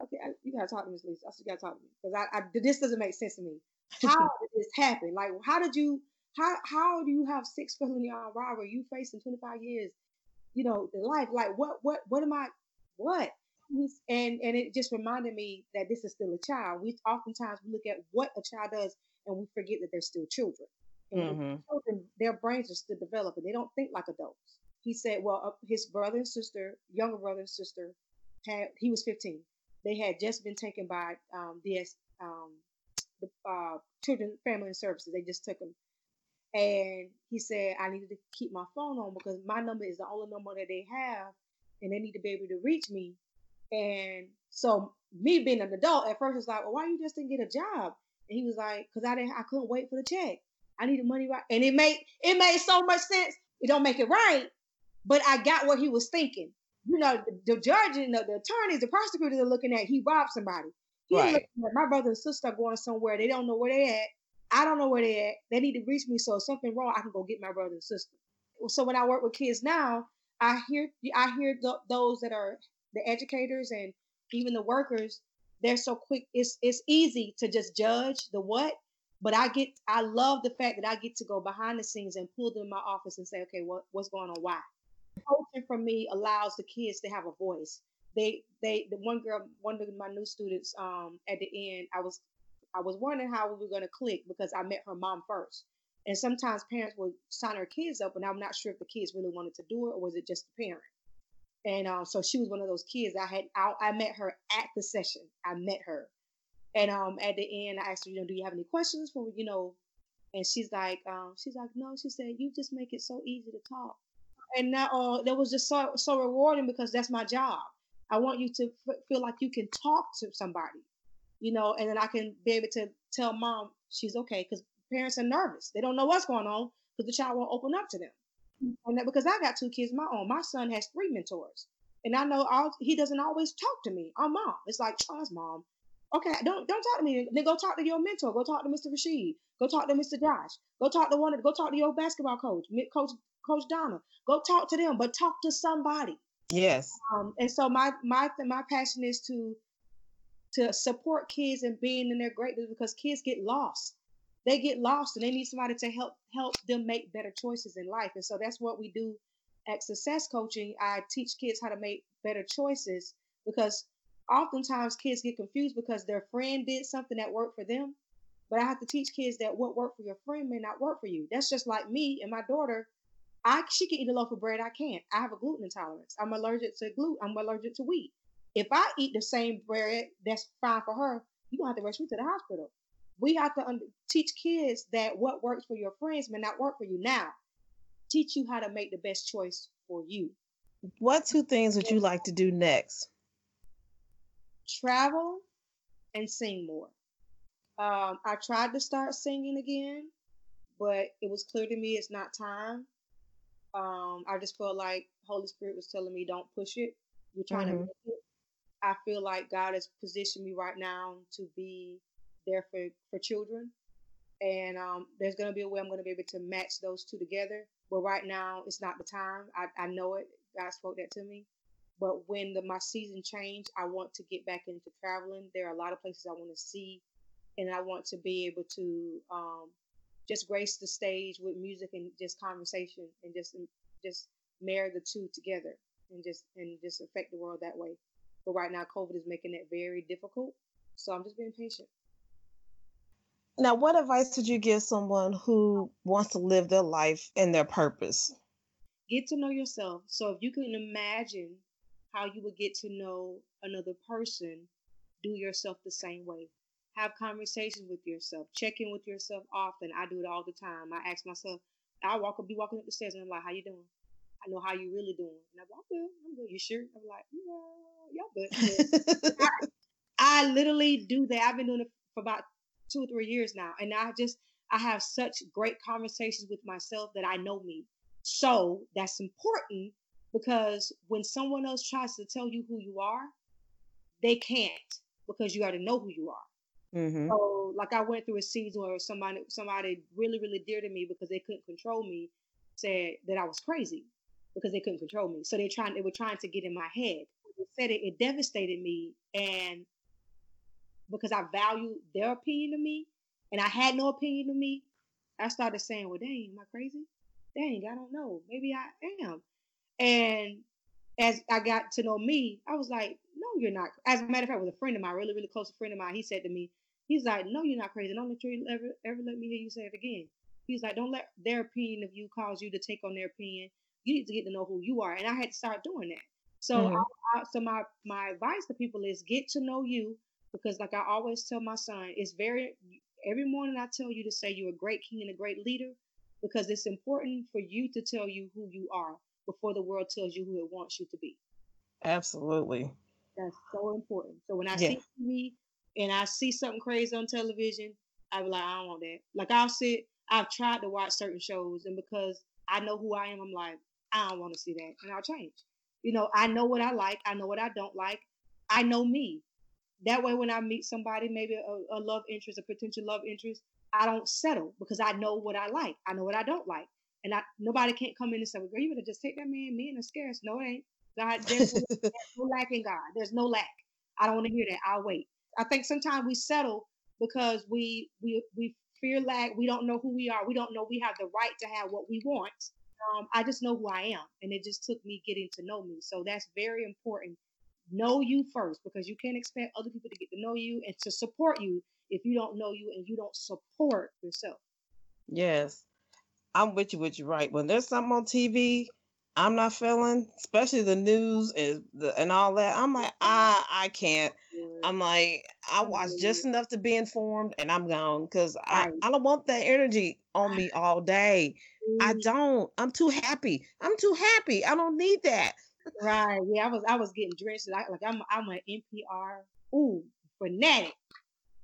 okay, I, you gotta talk to Miss Lisa. I said, you gotta talk to me because I, I this doesn't make sense to me. How did this happen? Like, how did you? How how do you have six felony armed robbery? You facing 25 years, you know, the life. Like what what what am I what? And and it just reminded me that this is still a child. We oftentimes we look at what a child does and we forget that they're still children. And mm-hmm. children, their brains are still developing. They don't think like adults. He said, well, uh, his brother and sister, younger brother and sister, had he was 15. They had just been taken by um, DS, um, the uh, Children, Family and Services. They just took them and he said, I needed to keep my phone on because my number is the only number that they have and they need to be able to reach me. And so me being an adult at first was like, well, why you just didn't get a job? And he was like, because I didn't I couldn't wait for the check. I needed money right. And it made it made so much sense. It don't make it right, but I got what he was thinking. You know, the, the judge and the, the attorneys, the prosecutors are looking at he robbed somebody. Right. My brother and sister are going somewhere. They don't know where they at. I don't know where they at. They need to reach me. So if something wrong, I can go get my brother and sister. So when I work with kids now, I hear I hear th- those that are the educators and even the workers. They're so quick. It's it's easy to just judge the what, but I get I love the fact that I get to go behind the scenes and pull them in my office and say, okay, what what's going on? Why? Coaching for me allows the kids to have a voice. They they the one girl, one of my new students, um, at the end, I was I was wondering how we were gonna click because I met her mom first. And sometimes parents would sign their kids up, and I'm not sure if the kids really wanted to do it or was it just the parent. And um, so she was one of those kids. I had I, I met her at the session. I met her, and um, at the end, I asked her, you know, do you have any questions for you know? And she's like, um, she's like, no. She said, you just make it so easy to talk. And now uh, that was just so so rewarding because that's my job. I want you to f- feel like you can talk to somebody, you know, and then I can be able to tell mom she's okay because parents are nervous. They don't know what's going on because the child won't open up to them. And that because I got two kids of my own. My son has three mentors. And I know all he doesn't always talk to me. I'm mom. It's like, oh, mom. Okay, don't don't talk to me. Then go talk to your mentor. Go talk to Mr. Rashid. Go talk to Mr. Josh. Go talk to one of go talk to your basketball coach, coach Coach Donna. Go talk to them, but talk to somebody. Yes. Um, and so my my my passion is to to support kids and being in their greatness because kids get lost. They get lost and they need somebody to help help them make better choices in life. And so that's what we do at Success Coaching. I teach kids how to make better choices because oftentimes kids get confused because their friend did something that worked for them. But I have to teach kids that what worked for your friend may not work for you. That's just like me and my daughter. I she can eat a loaf of bread. I can't. I have a gluten intolerance. I'm allergic to gluten. I'm allergic to wheat. If I eat the same bread that's fine for her, you don't have to rush me to the hospital. We have to un- teach kids that what works for your friends may not work for you. Now, teach you how to make the best choice for you. What two things would you like to do next? Travel and sing more. Um, I tried to start singing again, but it was clear to me it's not time. Um, I just felt like Holy Spirit was telling me, don't push it. You're trying Mhm. to make it. I feel like God has positioned me right now to be there for, for children. And um, there's going to be a way I'm going to be able to match those two together. But right now, it's not the time. I, I know it. God spoke that to me. But when the, my season changed, I want to get back into traveling. There are a lot of places I want to see. And I want to be able to um, just grace the stage with music and just conversation and just just marry the two together and just and just affect the world that way. But right now, COVID is making it very difficult. So I'm just being patient. Now, what advice would you give someone who wants to live their life and their purpose? Get to know yourself. So if you can imagine how you would get to know another person, do yourself the same way. Have conversations with yourself. Check in with yourself often. I do it all the time. I ask myself, I walk up, be walking up the stairs, and I'm like, "How you doing?" I know how you really doing. And I'm like, "I'm good. I'm good. You sure?" I'm like, "Yeah, y'all good." I, I literally do that. I've been doing it for about two or three years now, and I just I have such great conversations with myself that I know me. So that's important because when someone else tries to tell you who you are, they can't because you already know who you are. hmm So like I went through a season where somebody somebody really, really dear to me because they couldn't control me said that I was crazy because they couldn't control me. So they trying they were trying to get in my head. They said it, it devastated me and because I valued their opinion of me and I had no opinion of me, I started saying, Well dang, am I crazy? Dang, I don't know. Maybe I am. And as I got to know me, I was like, no, you're not. As a matter of fact, with a friend of mine, really, really close friend of mine, he said to me, he's like, no, you're not crazy. Don't let you ever, ever let me hear you say it again. He's like, don't let their opinion of you cause you to take on their opinion. You need to get to know who you are. And I had to start doing that. So, Mhm. I, I, so my my advice to people is get to know you because, like I always tell my son, it's very every morning I tell you to say you're a great king and a great leader because it's important for you to tell you who you are before the world tells you who it wants you to be. Absolutely. That's so important. So when I Yeah. see TV and I see something crazy on television, I be like, I don't want that. Like I'll sit, I've tried to watch certain shows, and because I know who I am, I'm like, I don't want to see that, and I'll change. You know, I know what I like, I know what I don't like, I know me. That way, when I meet somebody, maybe a, a love interest, a potential love interest, I don't settle because I know what I like. I know what I don't like. And I nobody can't come in and say, well, girl, you better just take that man. Men are scarce. No, it ain't. God, there's no, there's no lack in God. There's no lack. I don't want to hear that. I'll wait. I think sometimes we settle because we we we fear lack. We don't know who we are. We don't know we have the right to have what we want. Um, I just know who I am, and it just took me getting to know me. So that's very important. Know you first because you can't expect other people to get to know you and to support you if you don't know you and you don't support yourself. Yes, I'm with you. With you, right? When there's something on TV I'm not feeling, especially the news and the, and all that. I'm like, I I can't. I'm like, I watch just enough to be informed, and I'm gone because I I don't want that energy on me all day. I don't. I'm too happy. I'm too happy. I don't need that. Right. Yeah. I was I was getting drenched. I, like I'm I'm an NPR ooh fanatic.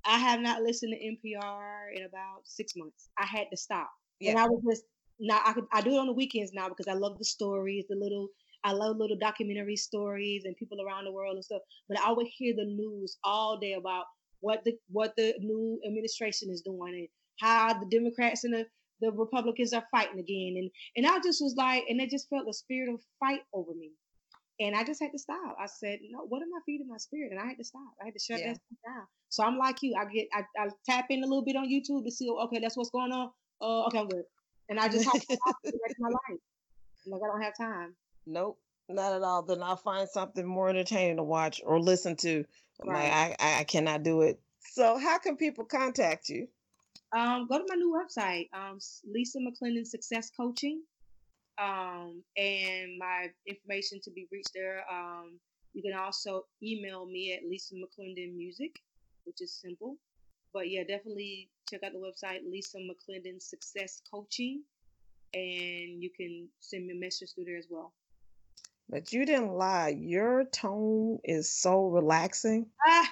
I have not listened to NPR in about six months. I had to stop. Yeah. And I was just now I could I do it on the weekends now because I love the stories, the little I love little documentary stories and people around the world and stuff. But I would hear the news all day about what the what the new administration is doing and how the Democrats and the, the Republicans are fighting again. And and I just was like, and it just felt the spirit of fight over me. And I just had to stop. I said, no, what am I feeding my spirit? And I had to stop. I had to shut yeah. that down. So I'm like you. I get I, I tap in a little bit on YouTube to see, okay, that's what's going on. Uh, okay, I'm good and I just have to the rest of my life. Like I don't have time. Nope, not at all. Then I'll find something more entertaining to watch or listen to. Right. Like I, I cannot do it. So how can people contact you? Um, go to my new website, um, Lisa McClendon Success Coaching, um, and my information to be reached there. Um, you can also email me at Lisa McClendon Music, which is simple. But yeah, definitely check out the website Lisa McClendon Success Coaching, and you can send me a message through there as well. But you didn't lie. Your tone is so relaxing. Ah.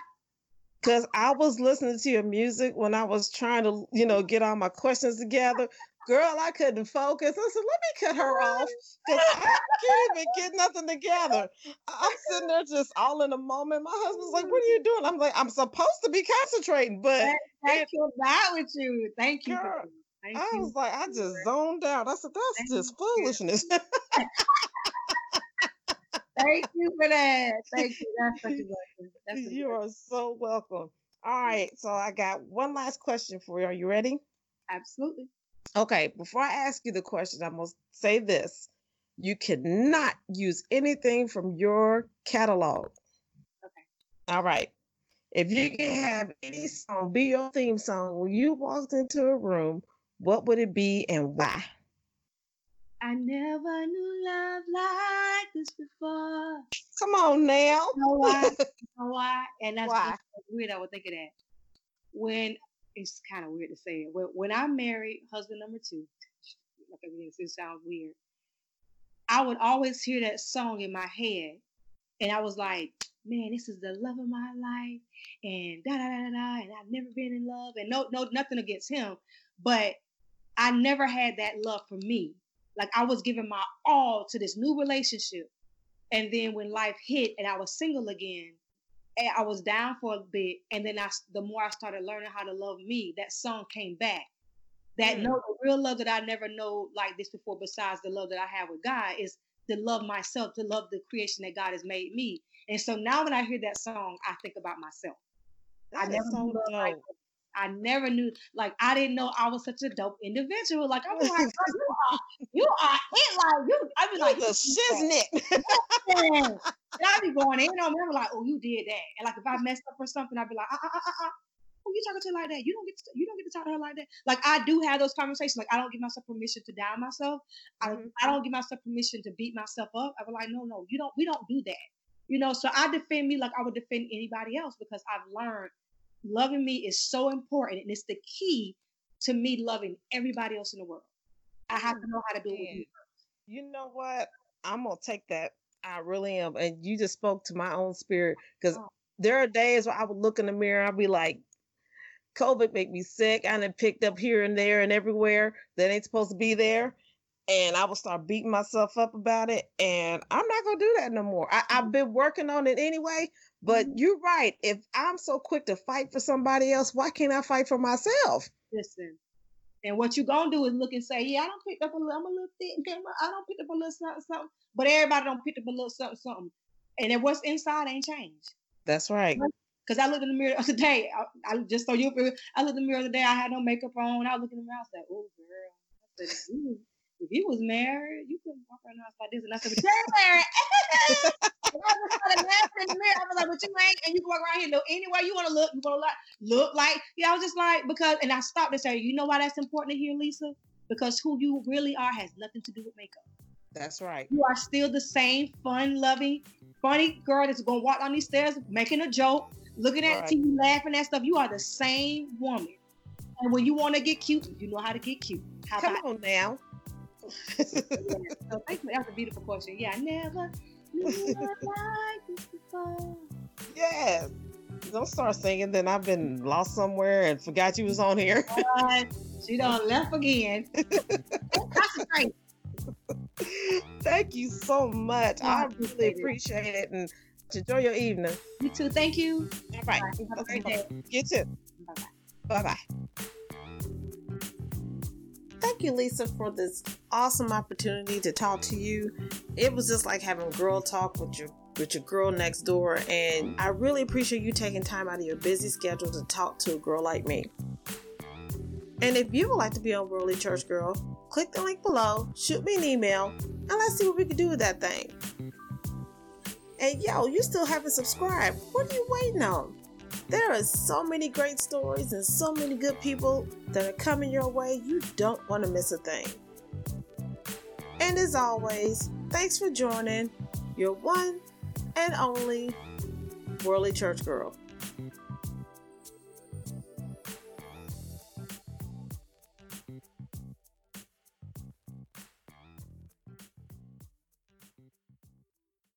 Cause I was listening to your music when I was trying to, you know, get all my questions together girl, I couldn't focus. I said, let me cut her off because I can't even get nothing together. I'm sitting there just all in a moment. My husband's like, what are you doing? I'm like, I'm supposed to be concentrating, but it, you that with you. Thank you. Girl, Thank I you. was like, I just zoned out. I said, that's thank just foolishness. Thank you for that. Thank you. That's such a blessing. That's you are so welcome. All right. So I got one last question for you. Are you ready? Absolutely. Okay, before I ask you the question, I must say this. You cannot use anything from your catalog. Okay. All right. If you can have any song be your theme song when you walked into a room, what would it be and why? I never knew love like this before. Come on now. You know why? you know why? And that's why. weird. I would think of that. When it's kind of weird to say it. When, when I married husband number two, like again, it sounds weird. I would always hear that song in my head, and I was like, "Man, this is the love of my life," and da da da da da. And I've never been in love, and no, no, nothing against him, but I never had that love for me. Like I was giving my all to this new relationship, and then when life hit and I was single again, I was down for a bit, and then I, the more I started learning how to love me, that song came back. That mm. no, the real love that I never know like this before, besides the love that I have with God, is to love myself, to love the creation that God has made me. And so now when I hear that song, I think about myself. That I never so like I never knew, like, I didn't know I was such a dope individual. Like, I was like, you are, you are it, like, you, I be like, the shiznit. and I be going in on them, like, oh, you did that. And like, if I messed up or something, I'd be like, uh, uh, uh, uh. Who you talking to like that? You don't get to, you don't get to talk to her like that. Like I do have those conversations. Like I don't give myself permission to down myself. I, mm-hmm. I don't give myself permission to beat myself up. I be like, no, no, you don't. We don't do that. You know. So I defend me like I would defend anybody else because I've learned loving me is so important and it's the key to me loving everybody else in the world. I have to know how to be it. You know what? I'm gonna take that. I really am. And you just spoke to my own spirit because oh. there are days where I would look in the mirror, I'd be like, COVID make me sick. I done picked up here and there and everywhere that ain't supposed to be there. And I would start beating myself up about it. And I'm not gonna do that no more. I, I've mm-hmm. been working on it anyway, But you're right. If I'm so quick to fight for somebody else, why can't I fight for myself? Listen. And what you're gonna do is look and say, yeah, I don't pick up a little, I'm a little thick, I don't pick up a little something, something. But everybody don't pick up a little something, something. And then what's inside ain't changed. That's right. Because I looked in the mirror the other day. I, I just so you, I looked in the mirror the other day. I had no makeup on. I was looking in the mirror. I like, "Oh, girl." I said, if you, if you was married, you couldn't walk around the house like this. And I said, "But you're married." I just started laughing in the mirror. I was like, "But you ain't." And you can walk around here look anywhere you want to look. You want to look, look like. Yeah, I was just like because, and I stopped and said, "You know why that's important to hear, Lisa? Because who you really are has nothing to do with makeup." That's right. You are still the same fun loving, funny girl that's gonna walk down these stairs making a joke, looking at right. TV, laughing at stuff. You are the same woman. And when you want to get cute, you know how to get cute. How Come on now. So thank you. That was a beautiful question. Yeah, I never Yes. Don't start singing, then I've been lost somewhere and forgot you was on here. she done left again. Concentrate. Thank you so much. I really appreciate it and enjoy your evening. You too. Thank you. All right. Have a great day. You too. Bye bye. Bye bye. Thank you, Lisa, for this awesome opportunity to talk to you. It was just like having girl talk with your with your girl next door, and I really appreciate you taking time out of your busy schedule to talk to a girl like me. And if you would like to be on Worldly Church Girl, click the link below, shoot me an email, and let's see what we can do with that thing. And yo, you still haven't subscribed. What are you waiting on? There are so many great stories and so many good people that are coming your way, you don't want to miss a thing. And as always, thanks for joining your one and only Worldly Church Girl.